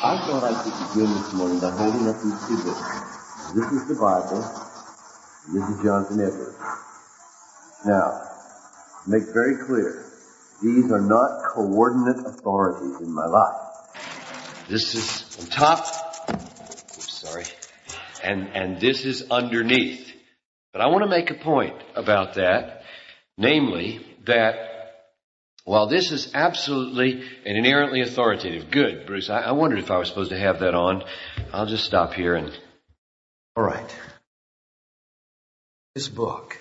I thought I could begin this morning by holding up these two books. This is the Bible. This is Jonathan Edwards. Now, make very clear, these are not coordinate authorities in my life. This is on top. Oops, sorry. And, and this is underneath. But I want to make a point about that, namely that while this is absolutely and inherently authoritative, good, Bruce, I, I wondered if I was supposed to have that on. I'll just stop here and, alright. This book,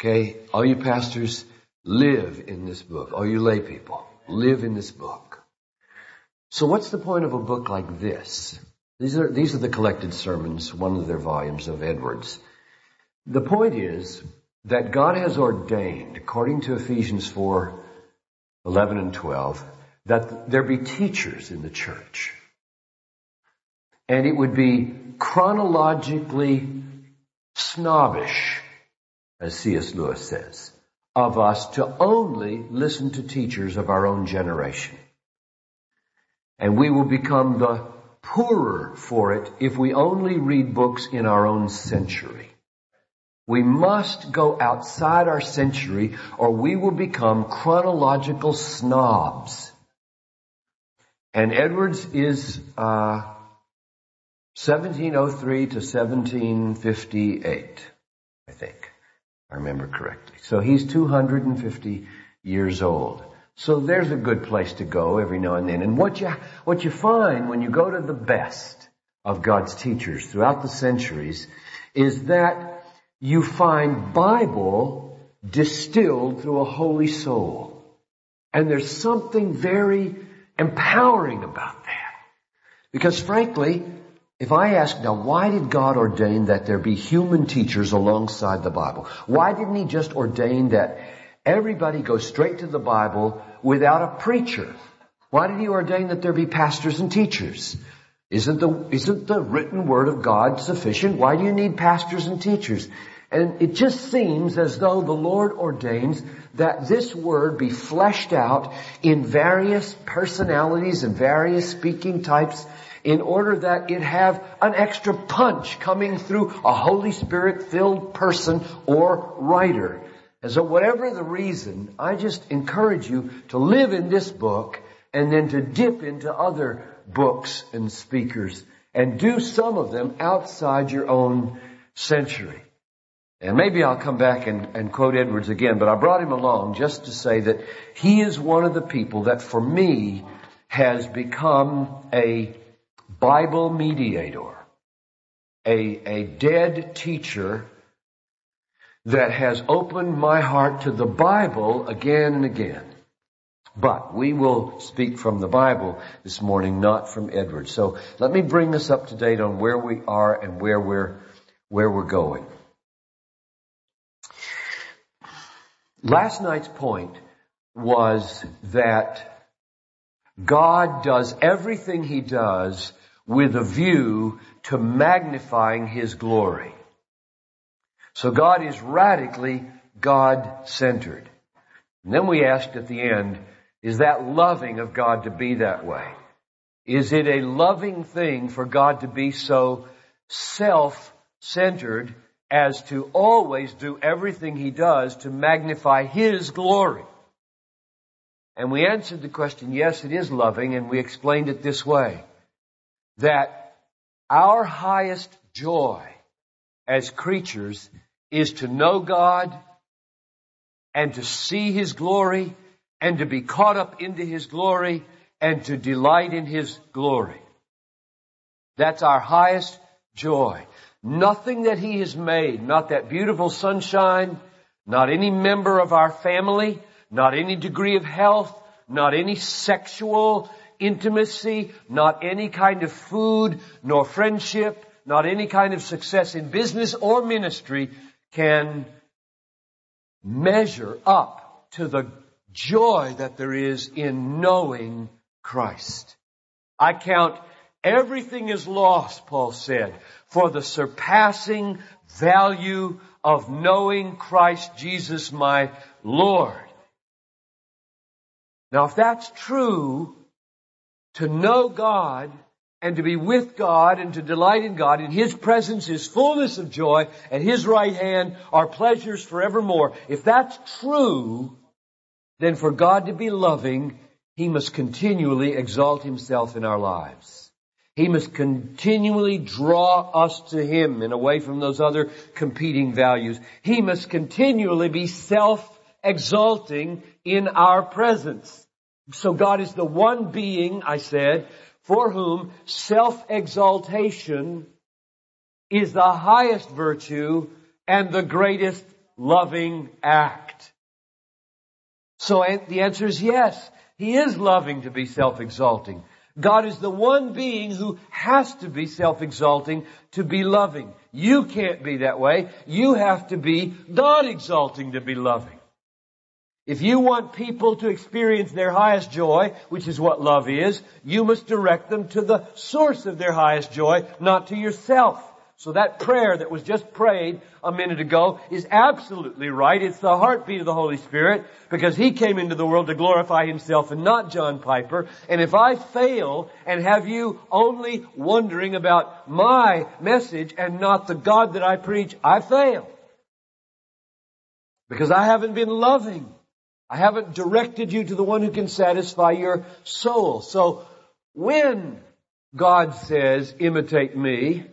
okay, all you pastors, live in this book. All you lay people, live in this book. So what's the point of a book like this? These are, these are the collected sermons, one of their volumes of Edwards. The point is that God has ordained, according to Ephesians 4, 11 and 12, that there be teachers in the church. And it would be chronologically snobbish, as C.S. Lewis says, of us to only listen to teachers of our own generation. And we will become the poorer for it if we only read books in our own century. We must go outside our century or we will become chronological snobs. And Edwards is uh, 1703 to 1758, I think. I remember correctly. So he's 250 years old. So there's a good place to go every now and then. And what you, what you find when you go to the best of God's teachers throughout the centuries is that you find Bible distilled through a holy soul. And there's something very empowering about that. Because frankly, if I ask now, why did God ordain that there be human teachers alongside the Bible? Why didn't He just ordain that everybody go straight to the Bible without a preacher? Why did He ordain that there be pastors and teachers? Isn't the, isn't the written word of God sufficient? Why do you need pastors and teachers? And it just seems as though the Lord ordains that this word be fleshed out in various personalities and various speaking types in order that it have an extra punch coming through a Holy Spirit filled person or writer. And so whatever the reason, I just encourage you to live in this book and then to dip into other books and speakers and do some of them outside your own century. And maybe I'll come back and, and, quote Edwards again, but I brought him along just to say that he is one of the people that for me has become a Bible mediator, a, a dead teacher that has opened my heart to the Bible again and again. But we will speak from the Bible this morning, not from Edward. So let me bring us up to date on where we are and where we're, where we're going. Last night's point was that God does everything He does with a view to magnifying His glory. So God is radically God-centered. And then we asked at the end, is that loving of God to be that way? Is it a loving thing for God to be so self-centered as to always do everything He does to magnify His glory? And we answered the question, yes, it is loving, and we explained it this way. That our highest joy as creatures is to know God and to see His glory and to be caught up into His glory and to delight in His glory. That's our highest joy. Nothing that He has made, not that beautiful sunshine, not any member of our family, not any degree of health, not any sexual intimacy, not any kind of food, nor friendship, not any kind of success in business or ministry can measure up to the joy that there is in knowing Christ. I count everything is lost, Paul said, for the surpassing value of knowing Christ Jesus my Lord. Now if that's true, to know God and to be with God and to delight in God. In His presence is fullness of joy. At His right hand are pleasures forevermore. If that's true, then for God to be loving, He must continually exalt Himself in our lives. He must continually draw us to Him and away from those other competing values. He must continually be self-exalting in our presence. So God is the one being, I said, for whom self-exaltation is the highest virtue and the greatest loving act. So the answer is yes. He is loving to be self-exalting. God is the one being who has to be self-exalting to be loving. You can't be that way. You have to be God exalting to be loving. If you want people to experience their highest joy, which is what love is, you must direct them to the source of their highest joy, not to yourself. So that prayer that was just prayed a minute ago is absolutely right. It's the heartbeat of the Holy Spirit because He came into the world to glorify Himself and not John Piper. And if I fail and have you only wondering about my message and not the God that I preach, I fail. Because I haven't been loving. I haven't directed you to the one who can satisfy your soul. So when God says, imitate me,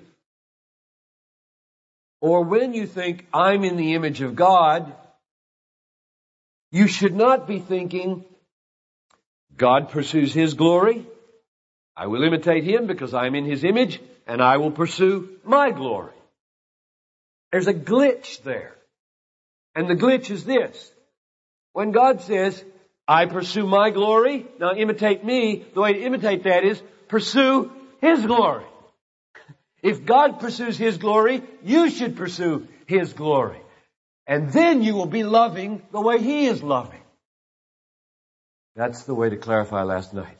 or when you think, I'm in the image of God, you should not be thinking, God pursues His glory. I will imitate Him because I'm in His image and I will pursue my glory. There's a glitch there. And the glitch is this. When God says, I pursue my glory, now imitate me, the way to imitate that is pursue His glory. If God pursues His glory, you should pursue His glory. And then you will be loving the way He is loving. That's the way to clarify last night.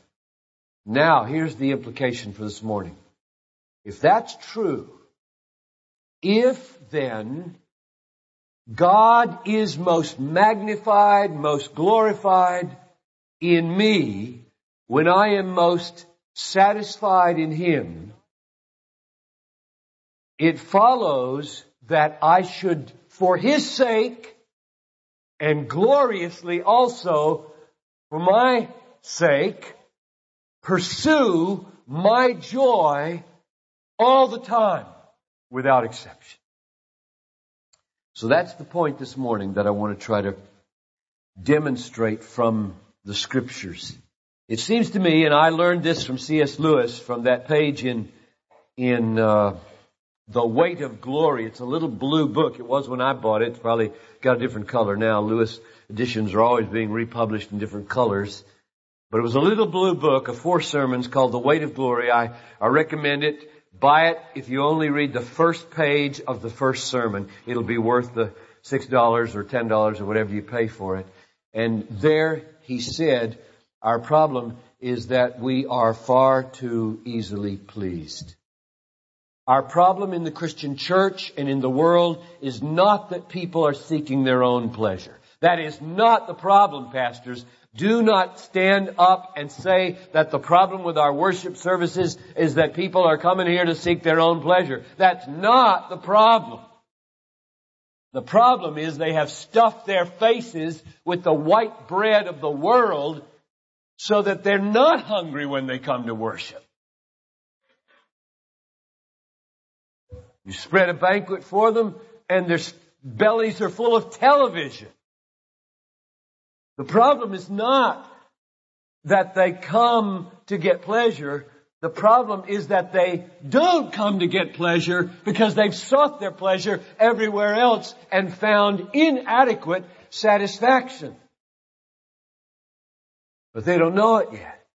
Now, here's the implication for this morning. If that's true, if then God is most magnified, most glorified in me when I am most satisfied in Him. It follows that I should, for His sake, and gloriously also for my sake, pursue my joy all the time without exception. So that's the point this morning that I want to try to demonstrate from the scriptures. It seems to me, and I learned this from C.S. Lewis from that page in in uh, the Weight of Glory. It's a little blue book. It was when I bought it. It's probably got a different color now. Lewis editions are always being republished in different colors. But it was a little blue book of four sermons called The Weight of Glory. I, I recommend it. Buy it if you only read the first page of the first sermon. It'll be worth the $6 or $10 or whatever you pay for it. And there he said, our problem is that we are far too easily pleased. Our problem in the Christian church and in the world is not that people are seeking their own pleasure. That is not the problem, pastors. Do not stand up and say that the problem with our worship services is that people are coming here to seek their own pleasure. That's not the problem. The problem is they have stuffed their faces with the white bread of the world so that they're not hungry when they come to worship. You spread a banquet for them and their bellies are full of television. The problem is not that they come to get pleasure. The problem is that they don't come to get pleasure because they've sought their pleasure everywhere else and found inadequate satisfaction. But they don't know it yet.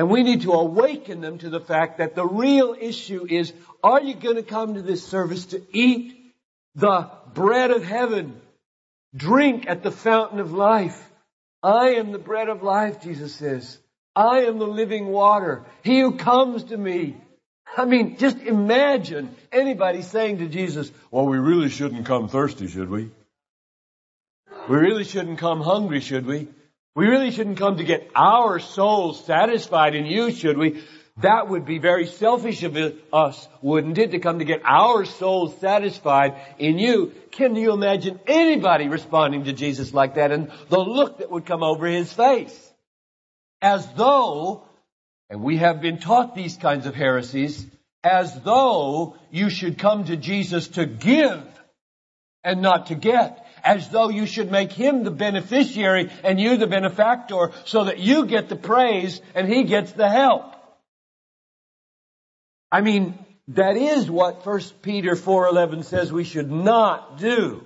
And we need to awaken them to the fact that the real issue is, are you going to come to this service to eat the bread of heaven Drink at the fountain of life. I am the bread of life, Jesus says. I am the living water. He who comes to me. I mean, just imagine anybody saying to Jesus, well, we really shouldn't come thirsty, should we? We really shouldn't come hungry, should we? We really shouldn't come to get our souls satisfied in you, should we? That would be very selfish of us, wouldn't it, to come to get our souls satisfied in you? Can you imagine anybody responding to Jesus like that and the look that would come over his face? As though, and we have been taught these kinds of heresies, as though you should come to Jesus to give and not to get. As though you should make him the beneficiary and you the benefactor so that you get the praise and he gets the help. I mean, that is what 1 Peter 4:11 says we should not do.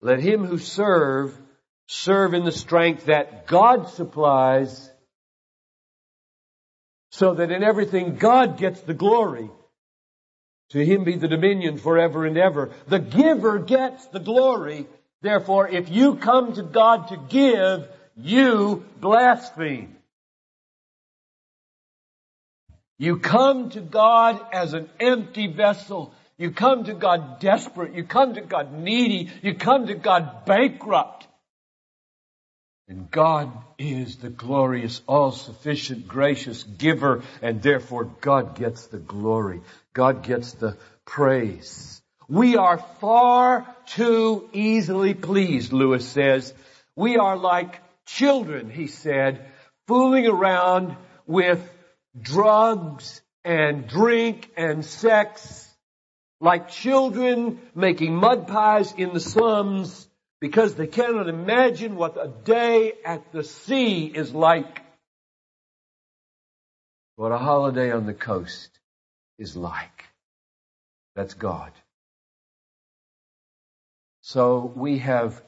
Let him who serve serve in the strength that God supplies so that in everything God gets the glory. To him be the dominion forever and ever. The giver gets the glory. Therefore, if you come to God to give, you blaspheme. You come to God as an empty vessel. You come to God desperate. You come to God needy. You come to God bankrupt. And God is the glorious, all-sufficient, gracious giver, and therefore God gets the glory. God gets the praise. We are far too easily pleased, Lewis says. We are like children, he said, fooling around with drugs and drink and sex, like children making mud pies in the slums because they cannot imagine what a day at the sea is like. What a holiday on the coast is like. That's God. So we have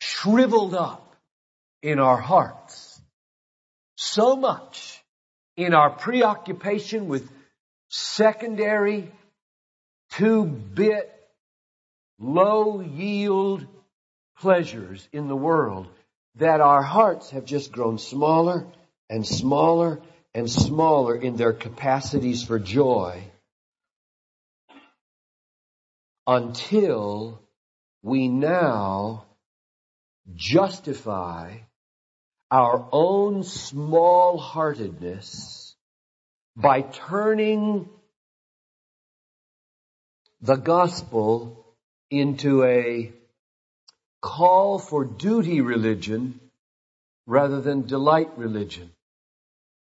shriveled up in our hearts so much in our preoccupation with secondary two-bit low yield pleasures in the world that our hearts have just grown smaller and smaller and smaller in their capacities for joy until we now justify our own small heartedness by turning the gospel into a call for duty religion rather than delight religion.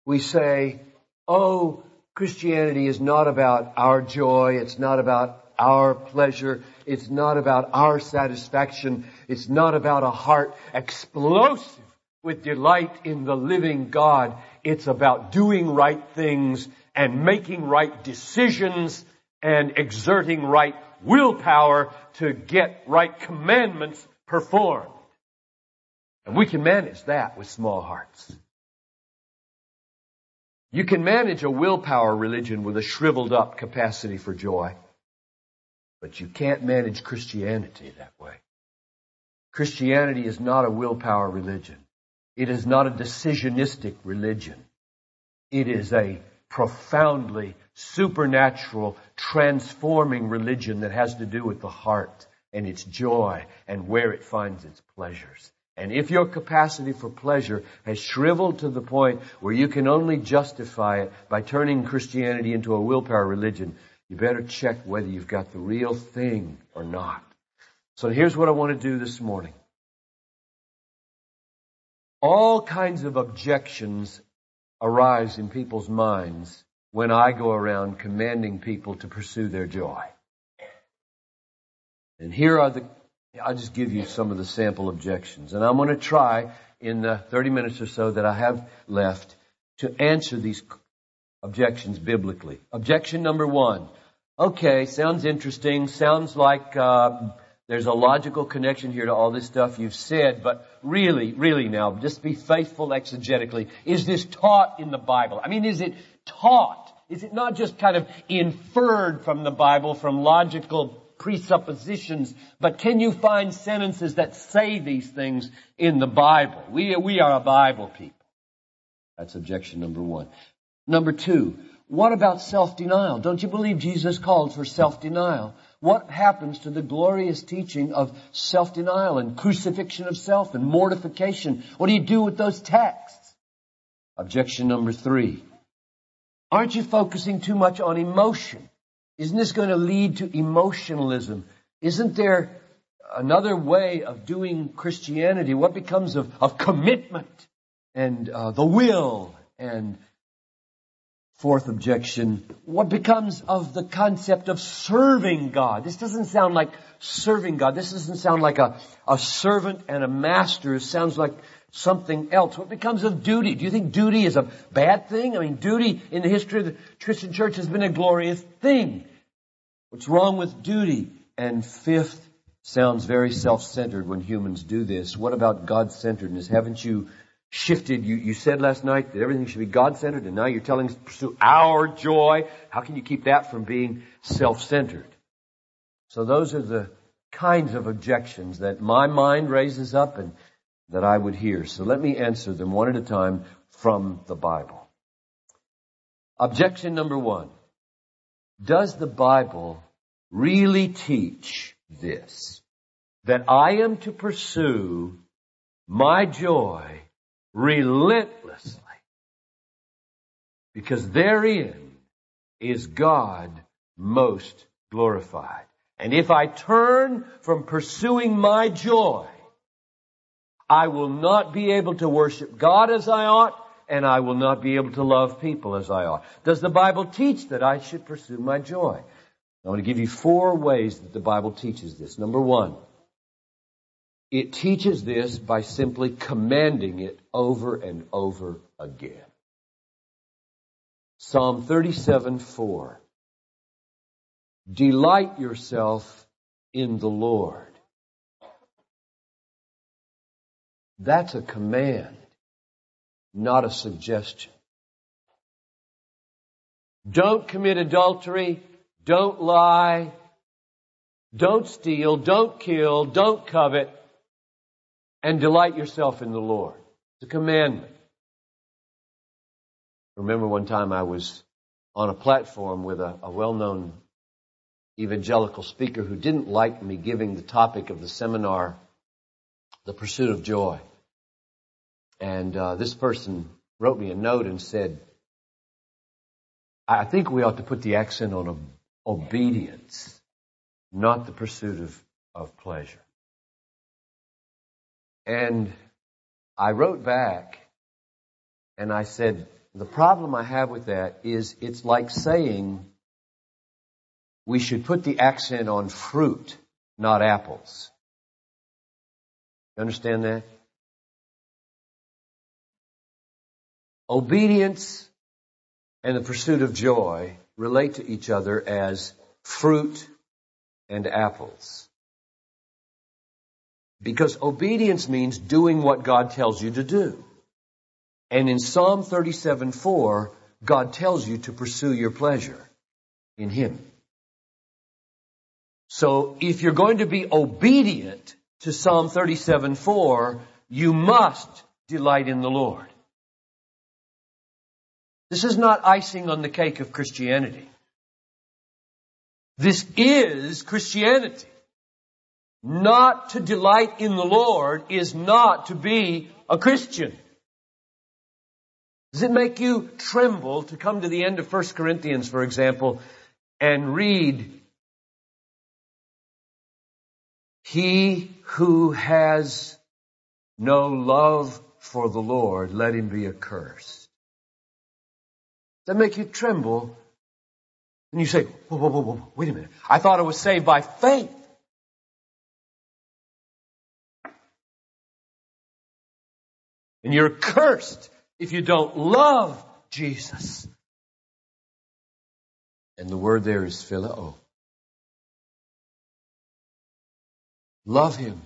We say, oh, Christianity is not about our joy, it's not about our pleasure, it's not about our satisfaction, it's not about a heart explosive with delight in the living God. It's about doing right things and making right decisions and exerting right willpower to get right commandments performed. And we can manage that with small hearts. You can manage a willpower religion with a shriveled up capacity for joy. But you can't manage Christianity that way. Christianity is not a willpower religion. It is not a decisionistic religion. It is a profoundly supernatural, transforming religion that has to do with the heart and its joy and where it finds its pleasures. And if your capacity for pleasure has shriveled to the point where you can only justify it by turning Christianity into a willpower religion, you better check whether you've got the real thing or not. So here's what I want to do this morning. All kinds of objections arise in people's minds when I go around commanding people to pursue their joy. And here are the, I'll just give you some of the sample objections. And I'm going to try in the 30 minutes or so that I have left to answer these objections biblically. Objection number one. Okay, sounds interesting. Sounds like uh, there's a logical connection here to all this stuff you've said, but really, really now, just be faithful exegetically. Is this taught in the Bible? I mean, is it taught? Is it not just kind of inferred from the Bible, from logical presuppositions, but can you find sentences that say these things in the Bible? We, we are a Bible people. That's objection number one. Number two, what about self-denial? Don't you believe Jesus called for self-denial? what happens to the glorious teaching of self-denial and crucifixion of self and mortification? What do you do with those texts? Objection number three. Aren't you focusing too much on emotion? Isn't this going to lead to emotionalism? Isn't there another way of doing Christianity? What becomes of, of commitment and uh, the will and Fourth objection, what becomes of the concept of serving God? This doesn't sound like serving God. This doesn't sound like a, a servant and a master. It sounds like something else. What becomes of duty? Do you think duty is a bad thing? I mean, duty in the history of the Christian church has been a glorious thing. What's wrong with duty? And fifth, sounds very self-centered when humans do this. What about God-centeredness? Haven't you shifted. You, you said last night that everything should be God-centered and now you're telling us to pursue our joy. How can you keep that from being self-centered? So those are the kinds of objections that my mind raises up and that I would hear. So let me answer them one at a time from the Bible. Objection number one. Does the Bible really teach this? That I am to pursue my joy relentlessly. Because therein is God most glorified. And if I turn from pursuing my joy, I will not be able to worship God as I ought, and I will not be able to love people as I ought. Does the Bible teach that I should pursue my joy? I want to give you four ways that the Bible teaches this. Number one, it teaches this by simply commanding it over and over again. Psalm 37, 4. Delight yourself in the Lord. That's a command, not a suggestion. Don't commit adultery. Don't lie. Don't steal. Don't kill. Don't covet and delight yourself in the Lord. It's a commandment. remember one time I was on a platform with a, a well-known evangelical speaker who didn't like me giving the topic of the seminar, The Pursuit of Joy. And uh, this person wrote me a note and said, I think we ought to put the accent on obedience, not the pursuit of, of pleasure. And I wrote back and I said, the problem I have with that is it's like saying we should put the accent on fruit, not apples. You understand that? Obedience and the pursuit of joy relate to each other as fruit and apples. Because obedience means doing what God tells you to do. And in Psalm 37 4, God tells you to pursue your pleasure in Him. So if you're going to be obedient to Psalm 37 4, you must delight in the Lord. This is not icing on the cake of Christianity. This is Christianity. Not to delight in the Lord is not to be a Christian. Does it make you tremble to come to the end of 1 Corinthians, for example, and read, He who has no love for the Lord, let him be accursed. That make you tremble? And you say, whoa, whoa, whoa, whoa, wait a minute. I thought I was saved by faith. And you're cursed if you don't love Jesus. And the word there is phileo. Love Him.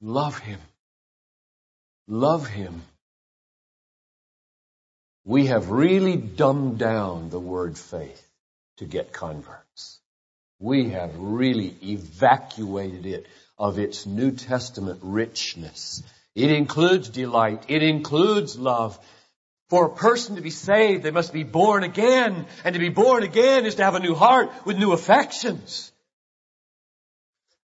Love Him. Love Him. We have really dumbed down the word faith to get converts. We have really evacuated it of its New Testament richness it includes delight. It includes love. For a person to be saved, they must be born again. And to be born again is to have a new heart with new affections.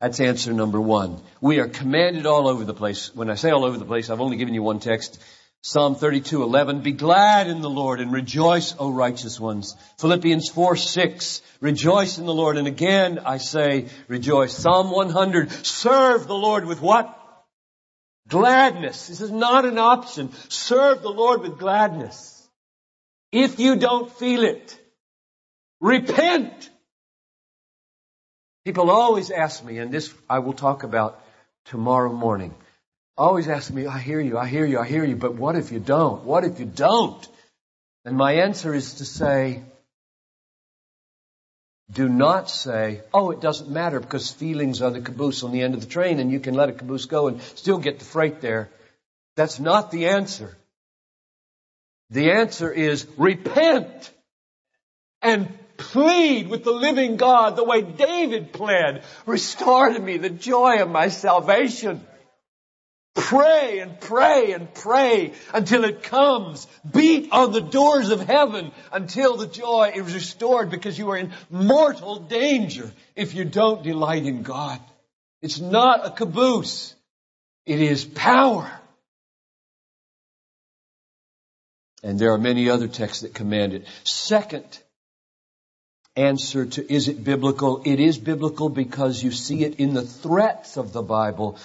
That's answer number one. We are commanded all over the place. When I say all over the place, I've only given you one text. Psalm 32:11 be glad in the Lord and rejoice, O righteous ones. Philippians 4:6 rejoice in the Lord. And again, I say rejoice. Psalm 100, serve the Lord with what? Gladness. This is not an option. Serve the Lord with gladness. If you don't feel it, repent. People always ask me, and this I will talk about tomorrow morning always ask me, I hear you, I hear you, I hear you, but what if you don't? What if you don't? And my answer is to say, do not say, oh, it doesn't matter because feelings are the caboose on the end of the train and you can let a caboose go and still get the freight there. That's not the answer. The answer is repent and plead with the living God the way David pled. Restore to me the joy of my salvation. Pray and pray and pray until it comes. Beat on the doors of heaven until the joy is restored because you are in mortal danger if you don't delight in God. It's not a caboose. It is power. And there are many other texts that command it. Second answer to is it biblical? It is biblical because you see it in the threats of the Bible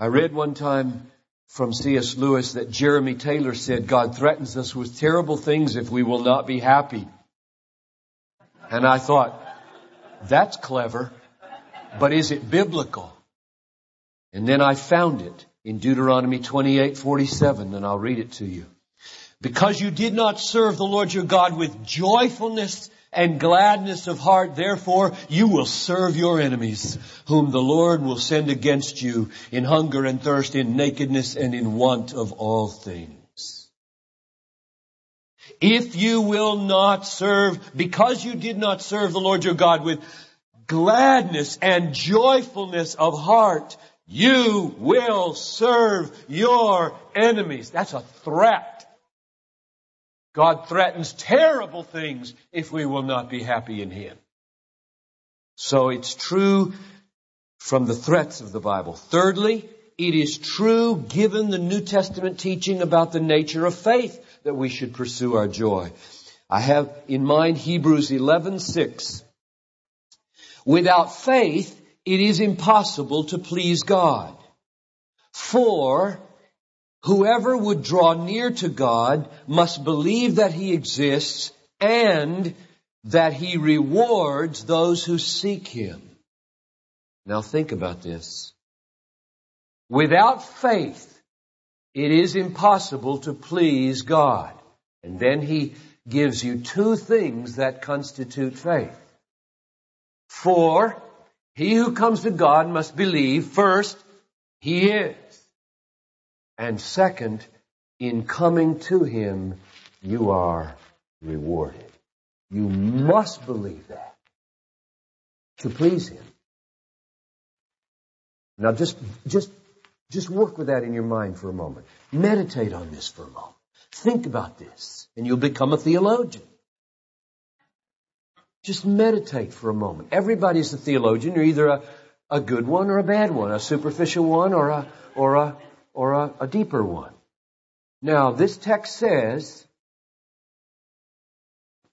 I read one time from C.S. Lewis that Jeremy Taylor said God threatens us with terrible things if we will not be happy. And I thought, that's clever, but is it biblical? And then I found it in Deuteronomy 28:47 and I'll read it to you. Because you did not serve the Lord your God with joyfulness and gladness of heart, therefore you will serve your enemies, whom the Lord will send against you in hunger and thirst, in nakedness and in want of all things. If you will not serve, because you did not serve the Lord your God with gladness and joyfulness of heart, you will serve your enemies. That's a threat. God threatens terrible things if we will not be happy in Him. So it's true from the threats of the Bible. Thirdly, it is true given the New Testament teaching about the nature of faith that we should pursue our joy. I have in mind Hebrews 11:6. Without faith, it is impossible to please God. For Whoever would draw near to God must believe that He exists and that He rewards those who seek Him. Now think about this. Without faith, it is impossible to please God. And then He gives you two things that constitute faith. For he who comes to God must believe first, He is. And second, in coming to Him, you are rewarded. You must believe that to please Him. Now just, just, just work with that in your mind for a moment. Meditate on this for a moment. Think about this and you'll become a theologian. Just meditate for a moment. Everybody's a theologian. You're either a, a good one or a bad one, a superficial one or a, or a, or a, a deeper one. Now, this text says,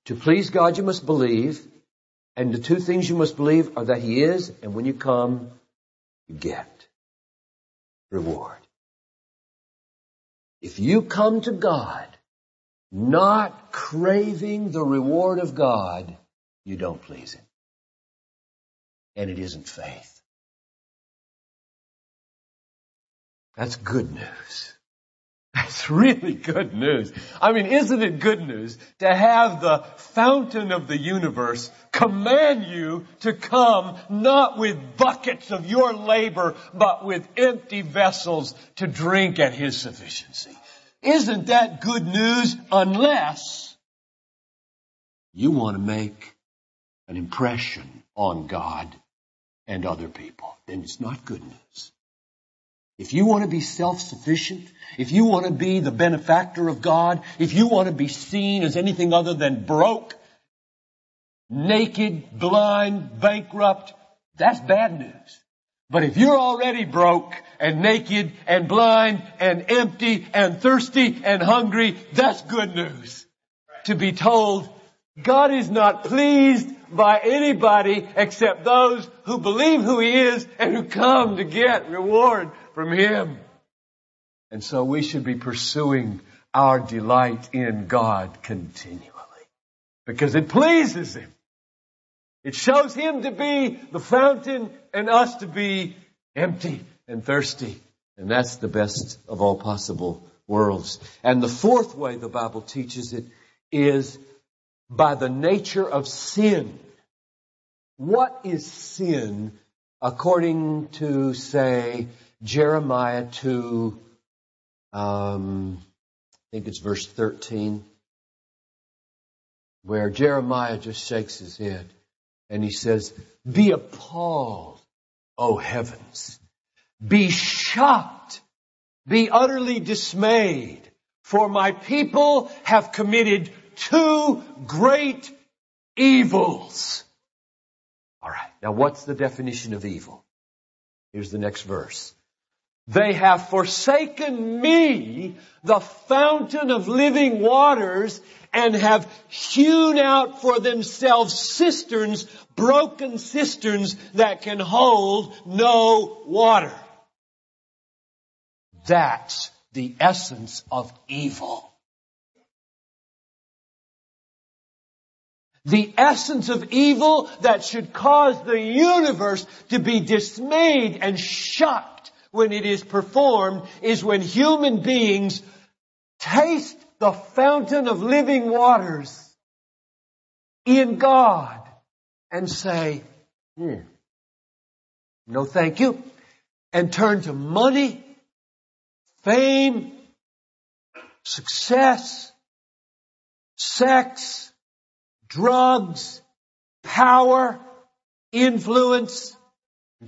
to please God you must believe, and the two things you must believe are that He is, and when you come, you get reward. If you come to God not craving the reward of God, you don't please Him. And it isn't faith. That's good news. That's really good news. I mean, isn't it good news to have the fountain of the universe command you to come not with buckets of your labor, but with empty vessels to drink at His sufficiency? Isn't that good news unless you want to make an impression on God and other people? Then it's not good news. If you want to be self-sufficient, if you want to be the benefactor of God, if you want to be seen as anything other than broke, naked, blind, bankrupt, that's bad news. But if you're already broke and naked and blind and empty and thirsty and hungry, that's good news. To be told God is not pleased by anybody except those who believe who He is and who come to get reward from Him. And so we should be pursuing our delight in God continually because it pleases Him. It shows Him to be the fountain and us to be empty and thirsty. And that's the best of all possible worlds. And the fourth way the Bible teaches it is by the nature of sin. What is sin according to, say, Jeremiah 2, um, I think it's verse 13, where Jeremiah just shakes his head and he says, Be appalled, O heavens. Be shocked. Be utterly dismayed. For my people have committed two great evils. Alright, now what's the definition of evil? Here's the next verse. They have forsaken me, the fountain of living waters, and have hewn out for themselves cisterns, broken cisterns that can hold no water. That's the essence of evil. The essence of evil that should cause the universe to be dismayed and shocked when it is performed is when human beings taste the fountain of living waters in God and say, hmm, no thank you, and turn to money, fame, success, sex, drugs, power, influence,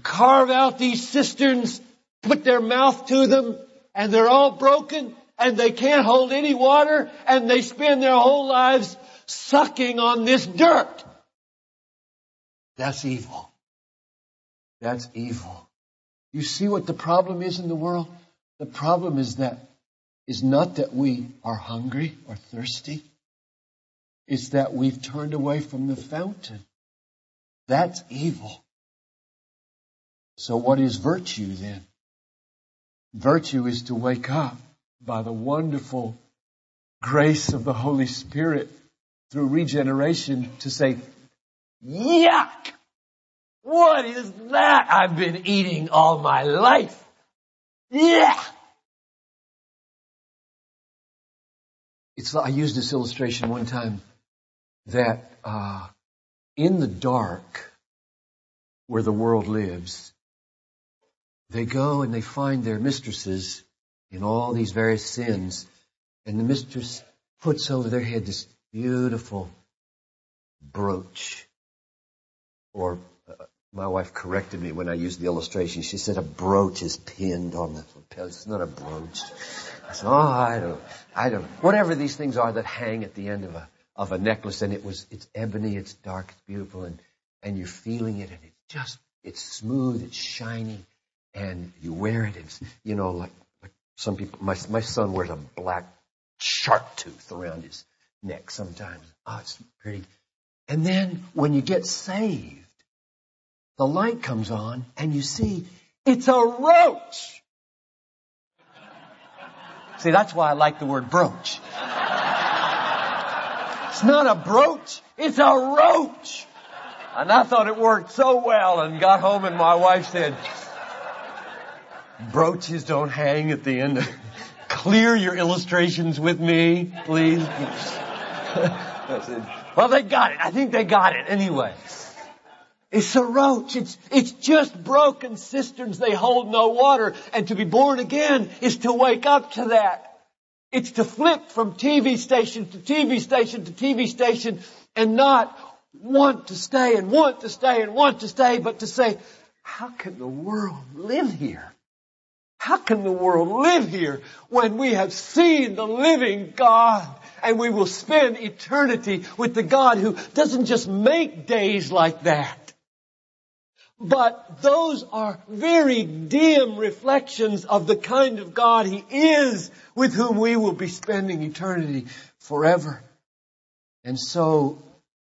carve out these cisterns, put their mouth to them, and they're all broken, and they can't hold any water, and they spend their whole lives sucking on this dirt. That's evil. That's evil. You see what the problem is in the world? The problem is that, is not that we are hungry or thirsty It's that we've turned away from the fountain. That's evil. So what is virtue then? Virtue is to wake up by the wonderful grace of the Holy Spirit through regeneration to say, yuck! What is that I've been eating all my life? Yeah! It's, I used this illustration one time that uh, in the dark where the world lives, they go and they find their mistresses in all these various sins, and the mistress puts over their head this beautiful brooch. Or uh, my wife corrected me when I used the illustration. She said a brooch is pinned on the lapel. It's not a brooch. I said, oh, I don't, I don't, whatever these things are that hang at the end of a of a necklace and it was, it's ebony, it's dark, it's beautiful and, and you're feeling it and it's just, it's smooth, it's shiny and you wear it. It's, you know, like, like some people, my, my son wears a black shark tooth around his neck sometimes. Oh, it's pretty. And then when you get saved, the light comes on and you see it's a roach. See, that's why I like the word brooch. It's not a brooch, it's a roach. And I thought it worked so well and got home and my wife said, brooches don't hang at the end. Clear your illustrations with me, please. well, they got it. I think they got it anyway. It's a roach. It's, it's just broken cisterns. They hold no water. And to be born again is to wake up to that. It's to flip from TV station to TV station to TV station and not want to stay and want to stay and want to stay, but to say, how can the world live here? How can the world live here when we have seen the living God and we will spend eternity with the God who doesn't just make days like that, But those are very dim reflections of the kind of God He is with whom we will be spending eternity forever. And so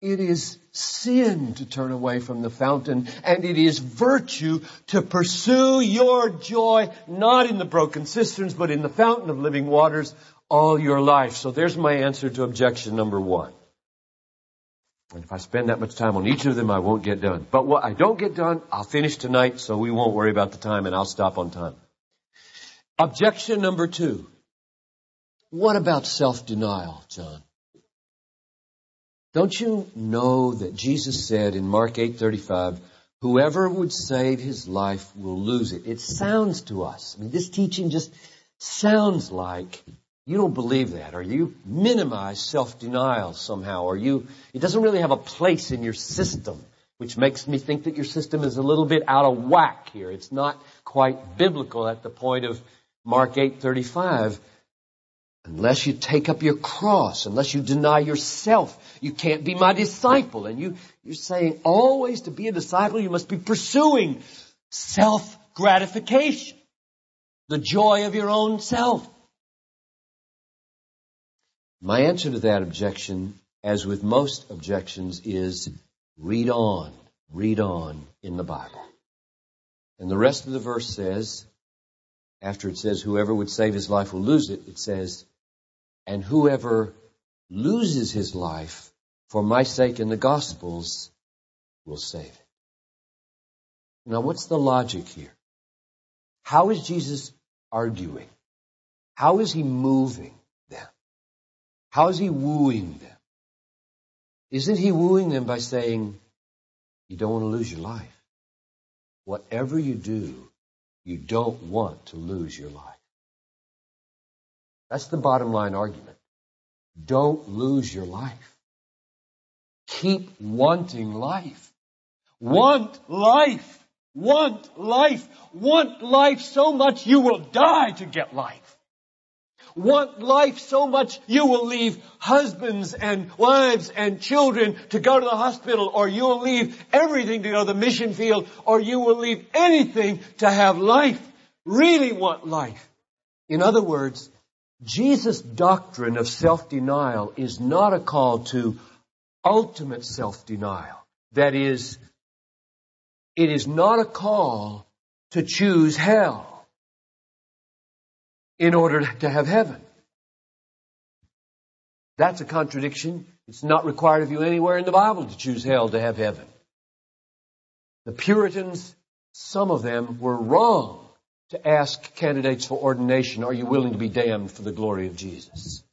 it is sin to turn away from the fountain and it is virtue to pursue your joy not in the broken cisterns but in the fountain of living waters all your life. So there's my answer to objection number one. And if I spend that much time on each of them, I won't get done. But what I don't get done, I'll finish tonight so we won't worry about the time and I'll stop on time. Objection number two. What about self-denial, John? Don't you know that Jesus said in Mark 8:35, whoever would save his life will lose it. It sounds to us. I mean, this teaching just sounds like you don't believe that, or you minimize self-denial somehow, or you, it doesn't really have a place in your system, which makes me think that your system is a little bit out of whack here. It's not quite biblical at the point of Mark 8:35. Unless you take up your cross, unless you deny yourself, you can't be my disciple. And you, you're saying always to be a disciple, you must be pursuing self-gratification. The joy of your own self. My answer to that objection, as with most objections, is read on, read on in the Bible. And the rest of the verse says, after it says, whoever would save his life will lose it, it says, and whoever loses his life for my sake in the Gospels will save it. Now what's the logic here? How is Jesus arguing? How is he moving? Them? How is he wooing them? Isn't he wooing them by saying, you don't want to lose your life? Whatever you do, you don't want to lose your life. That's the bottom line argument. Don't lose your life. Keep wanting life. Want life. Want life. Want life so much you will die to get life want life so much you will leave husbands and wives and children to go to the hospital or you will leave everything to go to the mission field or you will leave anything to have life. Really want life. In other words, Jesus' doctrine of self-denial is not a call to ultimate self-denial. That is, it is not a call to choose hell in order to have heaven. That's a contradiction. It's not required of you anywhere in the Bible to choose hell to have heaven. The Puritans, some of them, were wrong to ask candidates for ordination, are you willing to be damned for the glory of Jesus?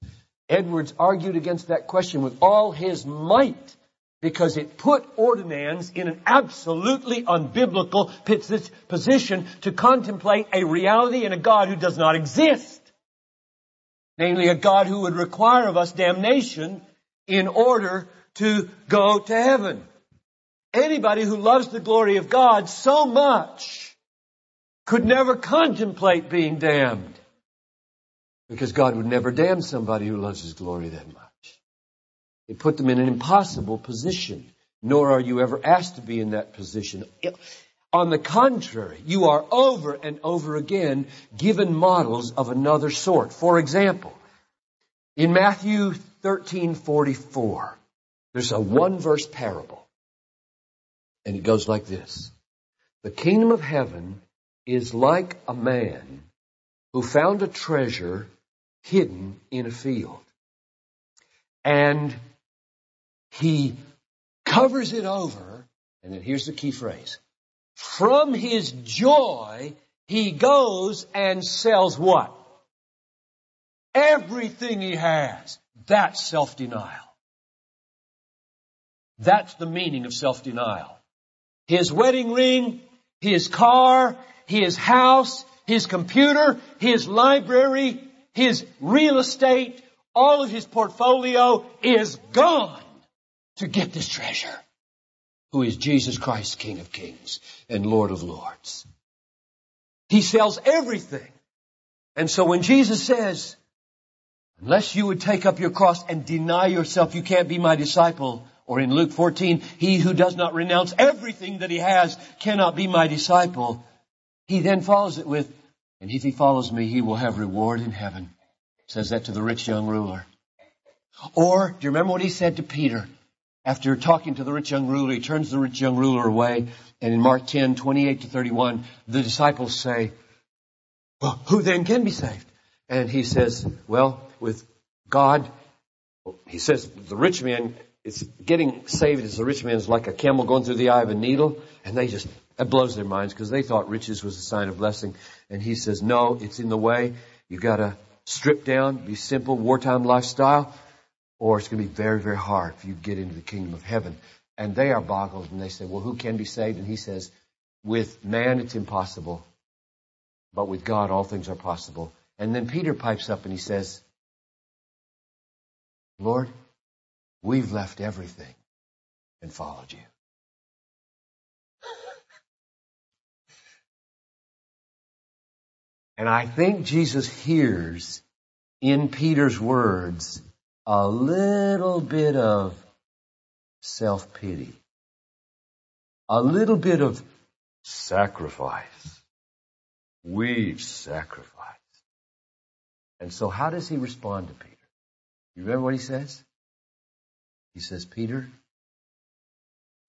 Edwards argued against that question with all his might because it put ordinands in an absolutely unbiblical position to contemplate a reality and a God who does not exist. Namely, a God who would require of us damnation in order to go to heaven. Anybody who loves the glory of God so much could never contemplate being damned. Because God would never damn somebody who loves His glory that much. It put them in an impossible position, nor are you ever asked to be in that position. On the contrary, you are over and over again given models of another sort. For example, in Matthew 13:44, there's a one verse parable. And it goes like this. The kingdom of heaven is like a man who found a treasure hidden in a field. And he covers it over, and then here's the key phrase. From his joy, he goes and sells what? Everything he has. That's self-denial. That's the meaning of self-denial. His wedding ring, his car, his house, his computer, his library, his real estate, all of his portfolio is gone to get this treasure, who is Jesus Christ, King of Kings and Lord of Lords. He sells everything. And so when Jesus says, unless you would take up your cross and deny yourself, you can't be my disciple, Or in Luke 14, he who does not renounce everything that he has cannot be my disciple. He then follows it with, and if he follows me, he will have reward in heaven. Says that to the rich young ruler. Or, do you remember what he said to Peter? After talking to the rich young ruler, he turns the rich young ruler away, and in Mark 10, 28 to 31, the disciples say, well, who then can be saved? And he says, well, with God, he says the rich man is getting saved as the rich man is like a camel going through the eye of a needle, and they just, that blows their minds because they thought riches was a sign of blessing. And he says, no, it's in the way. You gotta strip down, be simple, wartime lifestyle, or it's going to be very, very hard for you get into the kingdom of heaven. And they are boggled and they say, well, who can be saved? And he says, with man it's impossible, but with God all things are possible. And then Peter pipes up and he says, Lord, we've left everything and followed you. And I think Jesus hears in Peter's words a little bit of self-pity. A little bit of sacrifice. We've sacrificed. And so how does he respond to Peter? You remember what he says? He says, Peter,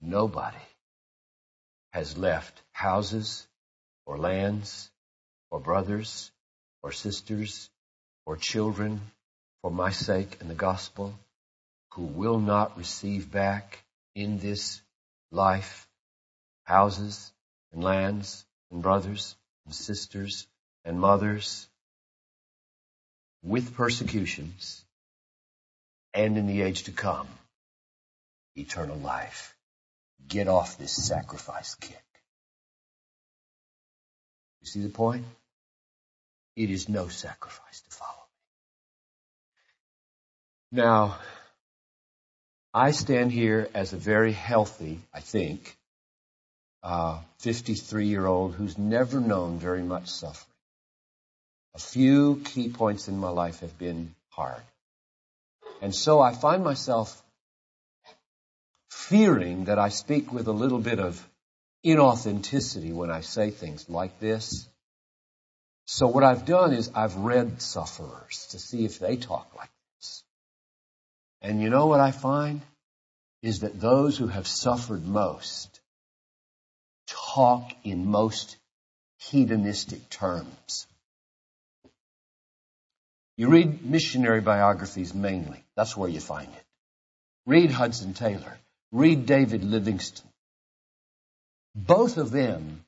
nobody has left houses or lands or brothers or sisters or children for my sake and the gospel who will not receive back in this life houses and lands and brothers and sisters and mothers with persecutions and in the age to come eternal life. Get off this sacrifice kick. You see the point? It is no sacrifice to follow me. Now, I stand here as a very healthy, I think, 53 uh, year old who's never known very much suffering. A few key points in my life have been hard. And so I find myself fearing that I speak with a little bit of inauthenticity when I say things like this. So what I've done is I've read sufferers to see if they talk like this. And you know what I find? Is that those who have suffered most talk in most hedonistic terms. You read missionary biographies mainly. That's where you find it. Read Hudson Taylor. Read David Livingstone. Both of them,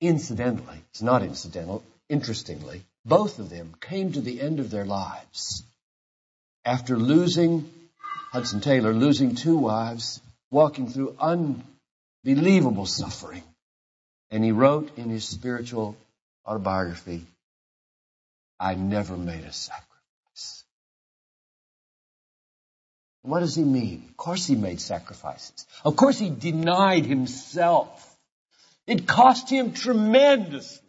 incidentally, it's not incidental, interestingly, both of them came to the end of their lives after losing, Hudson Taylor losing two wives, walking through unbelievable suffering. And he wrote in his spiritual autobiography, I never made a sacrifice. What does he mean? Of course he made sacrifices. Of course he denied himself. It cost him tremendously.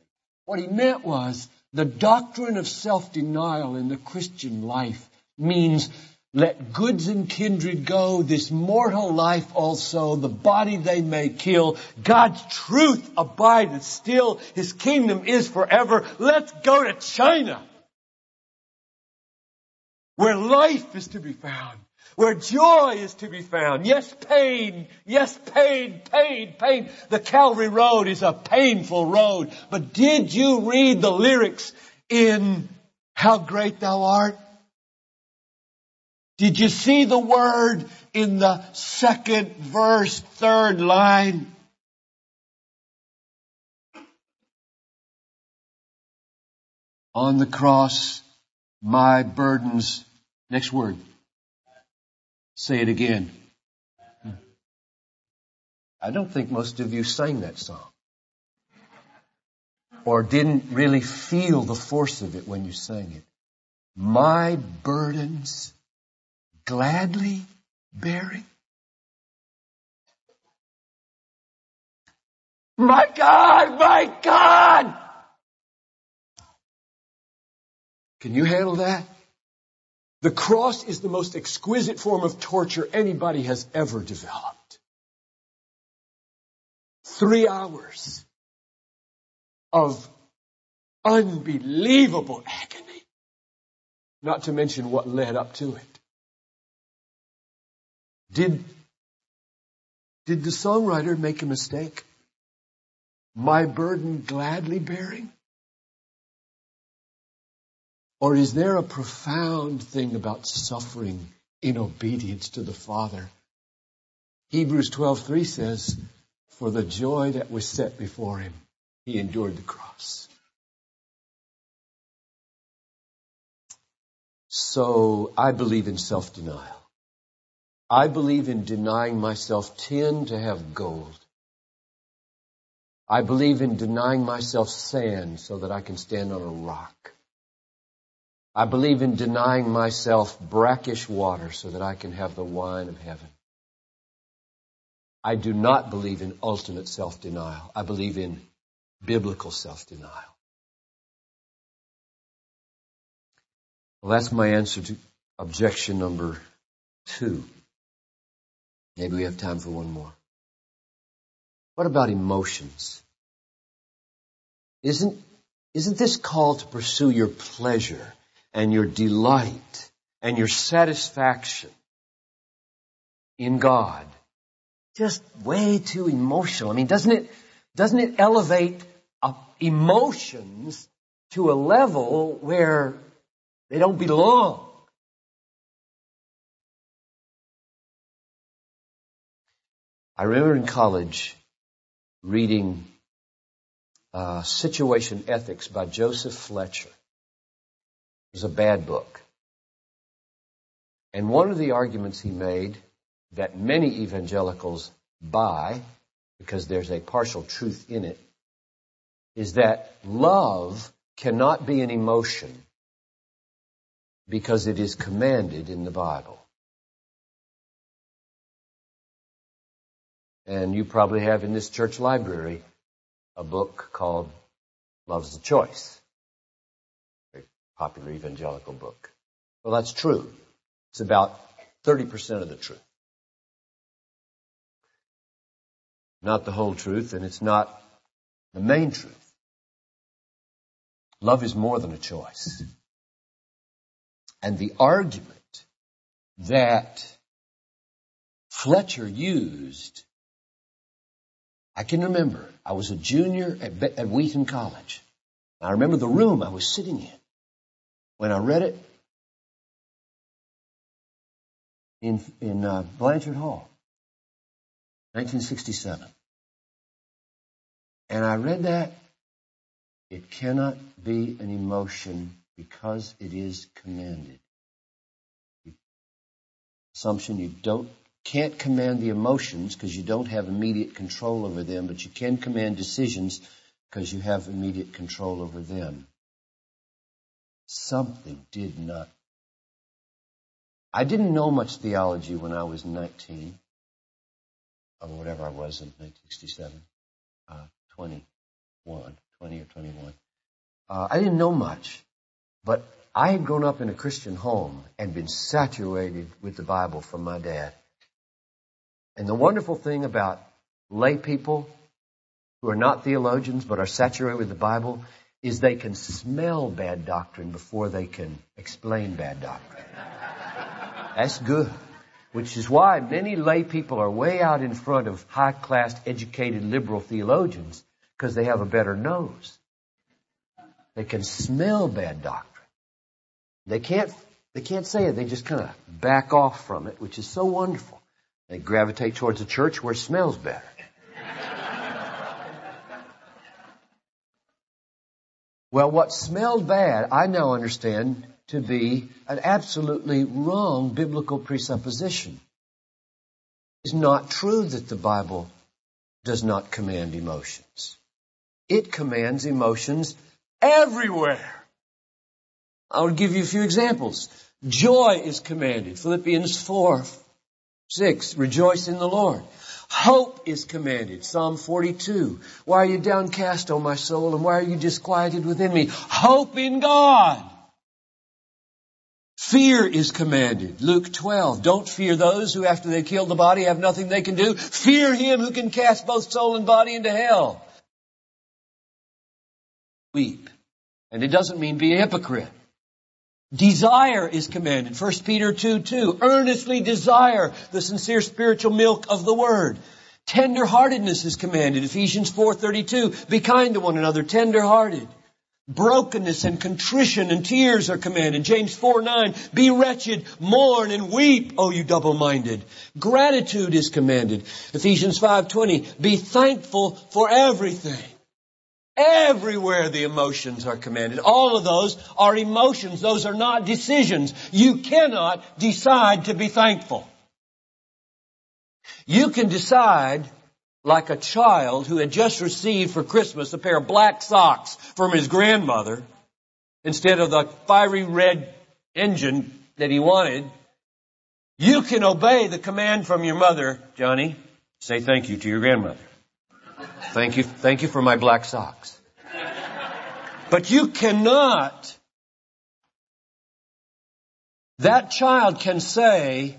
What he meant was the doctrine of self-denial in the Christian life means let goods and kindred go, this mortal life also, the body they may kill. God's truth abideth still. His kingdom is forever. Let's go to China. Where life is to be found. Where joy is to be found. Yes, pain. Yes, pain, pain, pain. The Calvary Road is a painful road. But did you read the lyrics in How Great Thou Art? Did you see the word in the second verse, third line? On the cross, my burdens. Next word. Say it again. I don't think most of you sang that song. Or didn't really feel the force of it when you sang it. My burdens gladly bearing? My God, my God! Can you handle that? The cross is the most exquisite form of torture anybody has ever developed. Three hours of unbelievable agony. Not to mention what led up to it. Did, did the songwriter make a mistake? My burden gladly bearing? Or is there a profound thing about suffering in obedience to the Father? Hebrews 12:3 says, "For the joy that was set before him, he endured the cross." So I believe in self-denial. I believe in denying myself tin to have gold. I believe in denying myself sand so that I can stand on a rock. I believe in denying myself brackish water so that I can have the wine of heaven. I do not believe in ultimate self-denial. I believe in biblical self-denial. Well, that's my answer to objection number two. Maybe we have time for one more. What about emotions? Isn't, isn't this call to pursue your pleasure and your delight and your satisfaction in God just way too emotional. I mean, doesn't it, doesn't it elevate emotions to a level where they don't belong? I remember in college reading uh, Situation Ethics by Joseph Fletcher. Was a bad book. And one of the arguments he made that many evangelicals buy, because there's a partial truth in it, is that love cannot be an emotion because it is commanded in the Bible. And you probably have in this church library a book called Love's the Choice popular evangelical book. Well, that's true. It's about 30% of the truth. Not the whole truth, and it's not the main truth. Love is more than a choice. And the argument that Fletcher used, I can remember, I was a junior at, at Wheaton College. I remember the room I was sitting in when I read it in, in uh, Blanchard Hall, 1967. And I read that it cannot be an emotion because it is commanded. Assumption you don't can't command the emotions because you don't have immediate control over them, but you can command decisions because you have immediate control over them something did not. I didn't know much theology when I was 19, or whatever I was in 1967, uh, 21, 20 or 21. Uh, I didn't know much, but I had grown up in a Christian home and been saturated with the Bible from my dad. And the wonderful thing about lay people who are not theologians but are saturated with the Bible is they can smell bad doctrine before they can explain bad doctrine. That's good. Which is why many lay people are way out in front of high class educated liberal theologians because they have a better nose. They can smell bad doctrine. They can't, they can't say it. They just kind of back off from it, which is so wonderful. They gravitate towards a church where it smells better. Well, what smelled bad, I now understand to be an absolutely wrong biblical presupposition. It's not true that the Bible does not command emotions. It commands emotions everywhere. I'll give you a few examples. Joy is commanded. Philippians 4, 6. Rejoice in the Lord. Hope is commanded. Psalm 42. Why are you downcast, O my soul, and why are you disquieted within me? Hope in God. Fear is commanded. Luke 12. Don't fear those who after they kill the body have nothing they can do. Fear him who can cast both soul and body into hell. Weep. And it doesn't mean be a hypocrite. Desire is commanded. 1 Peter 2, 2. Earnestly desire the sincere spiritual milk of the word. Tenderheartedness is commanded. Ephesians 4:32. Be kind to one another, tenderhearted. Brokenness and contrition and tears are commanded. James 4, 9. Be wretched, mourn and weep, O you double-minded. Gratitude is commanded. Ephesians 5:20. Be thankful for everything. Everywhere the emotions are commanded. All of those are emotions. Those are not decisions. You cannot decide to be thankful. You can decide like a child who had just received for Christmas a pair of black socks from his grandmother instead of the fiery red engine that he wanted. You can obey the command from your mother, Johnny. Say thank you to your grandmother. Thank you, thank you for my black socks. But you cannot, that child can say,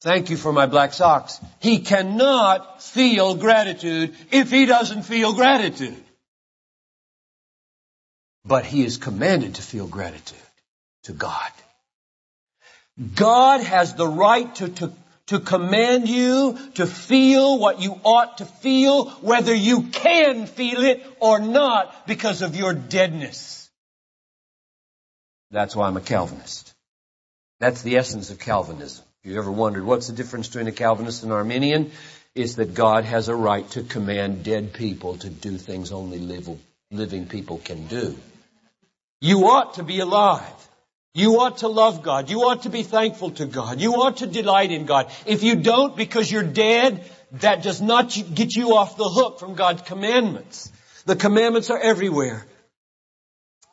thank you for my black socks. He cannot feel gratitude if he doesn't feel gratitude. But he is commanded to feel gratitude to God. God has the right to, to to command you to feel what you ought to feel, whether you can feel it or not because of your deadness. That's why I'm a Calvinist. That's the essence of Calvinism. If you ever wondered what's the difference between a Calvinist and an Arminian, it's that God has a right to command dead people to do things only living people can do. You ought to be alive. You ought to love God. You ought to be thankful to God. You ought to delight in God. If you don't because you're dead, that does not get you off the hook from God's commandments. The commandments are everywhere.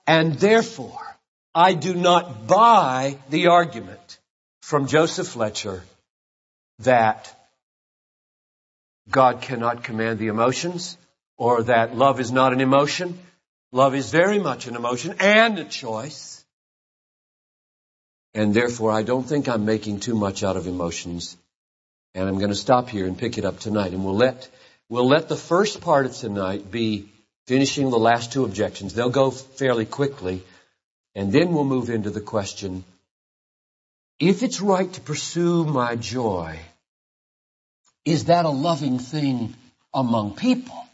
And therefore, I do not buy the argument from Joseph Fletcher that God cannot command the emotions or that love is not an emotion. Love is very much an emotion and a choice. And therefore, I don't think I'm making too much out of emotions. And I'm going to stop here and pick it up tonight. And we'll let, we'll let the first part of tonight be finishing the last two objections. They'll go fairly quickly. And then we'll move into the question, if it's right to pursue my joy, is that a loving thing among people?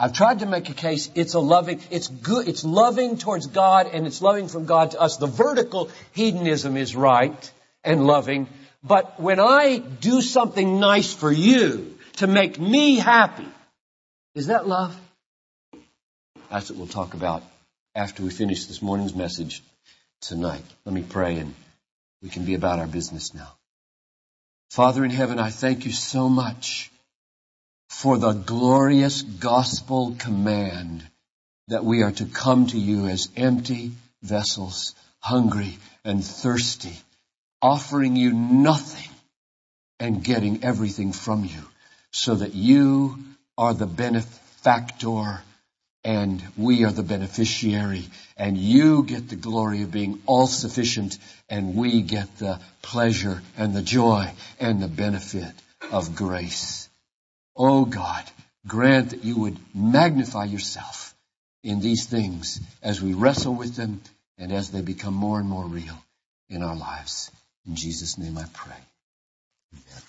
I've tried to make a case, it's a loving, it's good, it's loving towards God and it's loving from God to us. The vertical hedonism is right and loving, but when I do something nice for you to make me happy, is that love? That's what we'll talk about after we finish this morning's message tonight. Let me pray and we can be about our business now. Father in heaven, I thank you so much for the glorious gospel command that we are to come to you as empty vessels, hungry and thirsty, offering you nothing and getting everything from you so that you are the benefactor and we are the beneficiary and you get the glory of being all sufficient and we get the pleasure and the joy and the benefit of grace. Oh God, grant that you would magnify yourself in these things as we wrestle with them and as they become more and more real in our lives. In Jesus' name I pray. Amen.